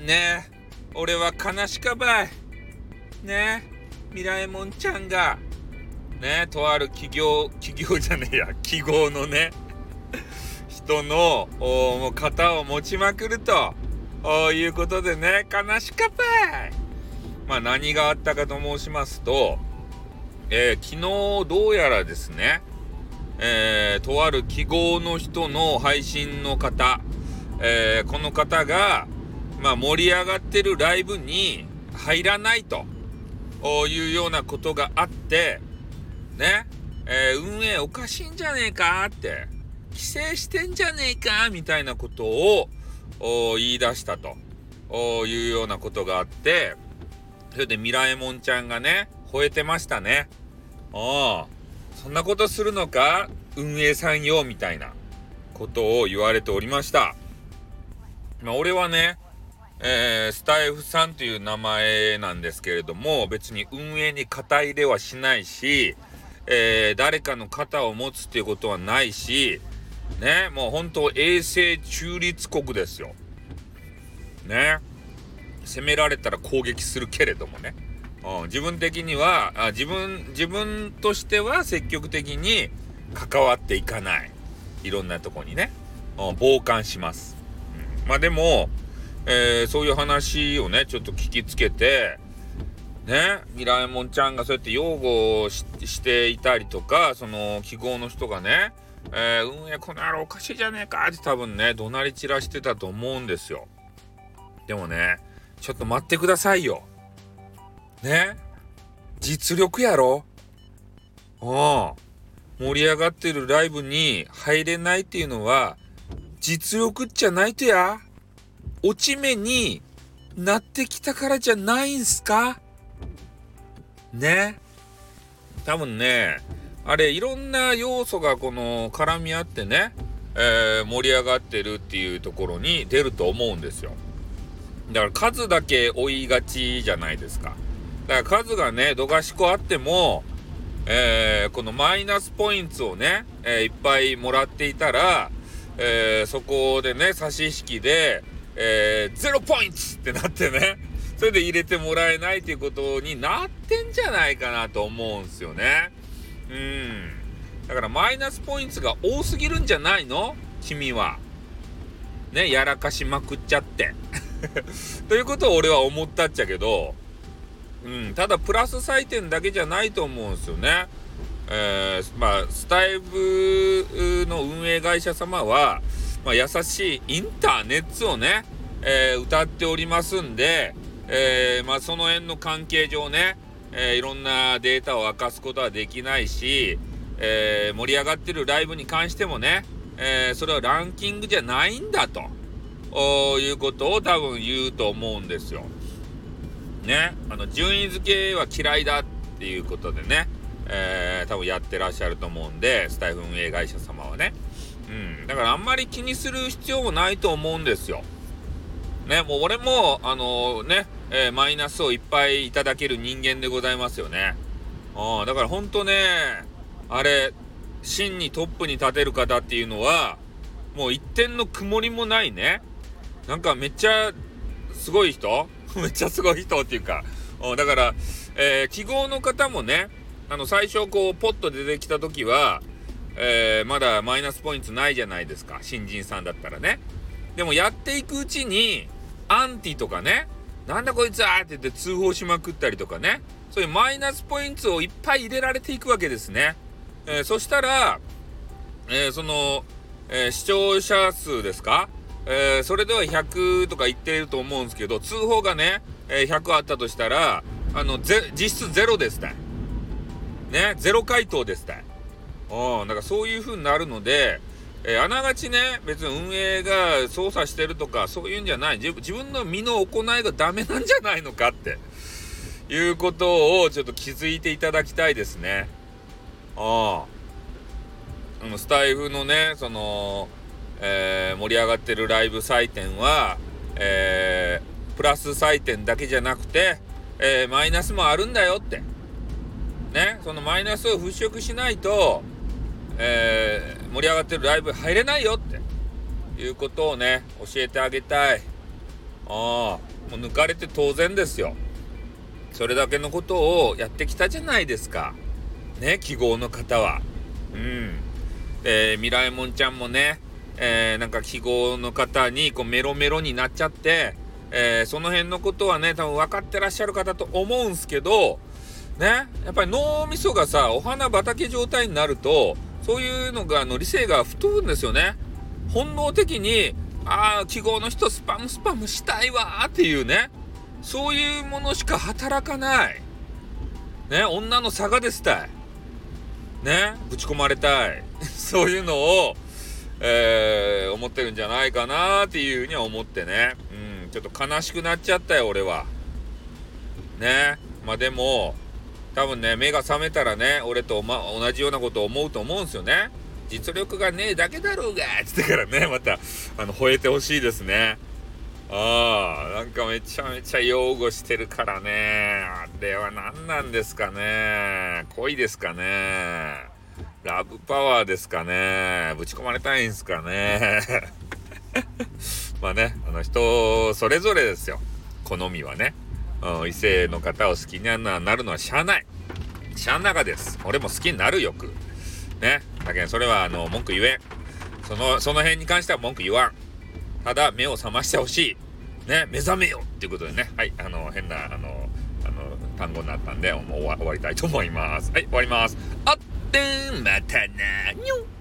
ね。俺は悲しかばい。ね。ミラエモンちゃんが。ね。とある企業企業じゃねえや。記号のね。人の型を持ちまくると。いうことでね。悲しかばい。まあ何があったかと申しますと、えー、昨日どうやらですね。えー、とある記号の人の配信の方、えー、この方が、まあ、盛り上がってるライブに入らないというようなことがあって、ね、えー、運営おかしいんじゃねえかって、規制してんじゃねえかみたいなことを言い出したというようなことがあって、それでミラエモンちゃんがね、吠えてましたね。ああ。そんなことするのか運営さんよみたいなことを言われておりました。まあ、俺はね、えー、スタイフさんという名前なんですけれども、別に運営に肩入れはしないし、えー、誰かの肩を持つっていうことはないし、ね、もう本当衛星中立国ですよ。ね。攻められたら攻撃するけれどもね。うん、自分的にはあ自分自分としては積極的に関わっていかないいろんなとこにね、うん、傍観します、うん、まあでも、えー、そういう話をねちょっと聞きつけてねミラえもんちゃんがそうやって擁護していたりとかその記号の人がねえー、運営この野郎おかしいじゃねえかって多分ね怒鳴り散らしてたと思うんですよでもねちょっと待ってくださいよね実力やろうん。盛り上がってるライブに入れないっていうのは、実力じゃないとや。落ち目になってきたからじゃないんすか？ね。多分ね、あれ、いろんな要素がこの絡み合ってね、えー、盛り上がってるっていうところに出ると思うんですよ。だから数だけ追いがちじゃないですか。だから数がね、どがしこあっても、えー、このマイナスポイントをね、えー、いっぱいもらっていたら、えー、そこでね、差し引きで、えー、ゼロポイントってなってね、それで入れてもらえないっていうことになってんじゃないかなと思うんすよね。うん。だからマイナスポイントが多すぎるんじゃないの？君は。ね、やらかしまくっちゃって。ということを俺は思ったっちゃけど、うん、ただプラス採点だけじゃないと思うんですよね。えー、まあ、スタイブの運営会社様は、まあ、優しいインターネットをね、えー、歌っておりますんで、えー、まあ、その辺の関係上ね、えいろんなデータを明かすことはできないし、え盛り上がってるライブに関してもね、えそれはランキングじゃないんだということを多分言うと思うんですよ。ね、あの、順位付けは嫌いだっていうことでね、え、多分やってらっしゃると思うんで、スタイフ運営会社様はね。うん。だからあんまり気にする必要もないと思うんですよ。ね、もう俺も、あのー、ね、えー、マイナスをいっぱいいただける人間でございますよね。あだからほんとね、あれ、真にトップに立てる方っていうのは、もう一点の曇りもないね。なんかめっちゃすごい人？めっちゃすごい人っていうか、だから、えー、記号の方もね、あの、最初こう、ポッと出てきた時は、えー、まだマイナスポイントないじゃないですか。新人さんだったらね。でもやっていくうちに、アンティとかね、なんだこいつはって言って通報しまくったりとかね、そういうマイナスポイントをいっぱい入れられていくわけですね。えー、そしたら、えー、その、え、視聴者数ですか？え、それでは100とか言ってると思うんですけど、通報がね、え、100あったとしたら、あの、ぜ、実質ゼロですたい。ね、ゼロ回答ですたい。うん、だからそういう風になるので、えー、あながちね、別に運営が操作してるとか、そういうんじゃない。自分の身の行いがダメなんじゃないのかって、いうことをちょっと気づいていただきたいですね。ああ。スタイフのね、その、えー、盛り上がってるライブ採点は、えー、プラス採点だけじゃなくて、えー、マイナスもあるんだよって。ね、そのマイナスを払拭しないと、えー、盛り上がってるライブ入れないよっていうことをね、教えてあげたい。ああ。もう抜かれて当然ですよ。それだけのことをやってきたじゃないですか。ね、記号の方は。うん。えー、ミラエモンちゃんもね、えー、なんか記号の方にこうメロメロになっちゃって、えー、その辺のことはね、多分分かってらっしゃる方と思うんすけど、ね、やっぱり脳みそがさ、お花畑状態になると、そういうのが、あの、理性が太るんですよね。本能的に、ああ、記号の人スパムスパムしたいわっていうね、そういうものしか働かない。ね、女の差がですたい。ね、ぶち込まれたい。そういうのを、えー、思ってるんじゃないかなっていうふうには思ってね。うん、ちょっと悲しくなっちゃったよ、俺は。ね。まあでも、多分ね、目が覚めたらね、俺と、ま、同じようなことを思うと思うんですよね。実力がねえだけだろうがつってからね、また、あの、吠えてほしいですね。ああ、なんかめちゃめちゃ擁護してるからね。あれは何なんですかね。恋ですかね。ラブパワーですかね。ぶち込まれたいんですかね。まあね、あの人それぞれですよ。好みはね。うん、異性の方を好きになるのはしゃあない。しゃあなかです。俺も好きになるよく。ね。だけどそれはあの文句言えん。その、その辺に関しては文句言わん。ただ目を覚ましてほしい。ね。目覚めよっていうことでね。はい。あの、変な、あの、あの、単語になったんで、もう終わりたいと思います。はい。終わります。あってん、またなにょん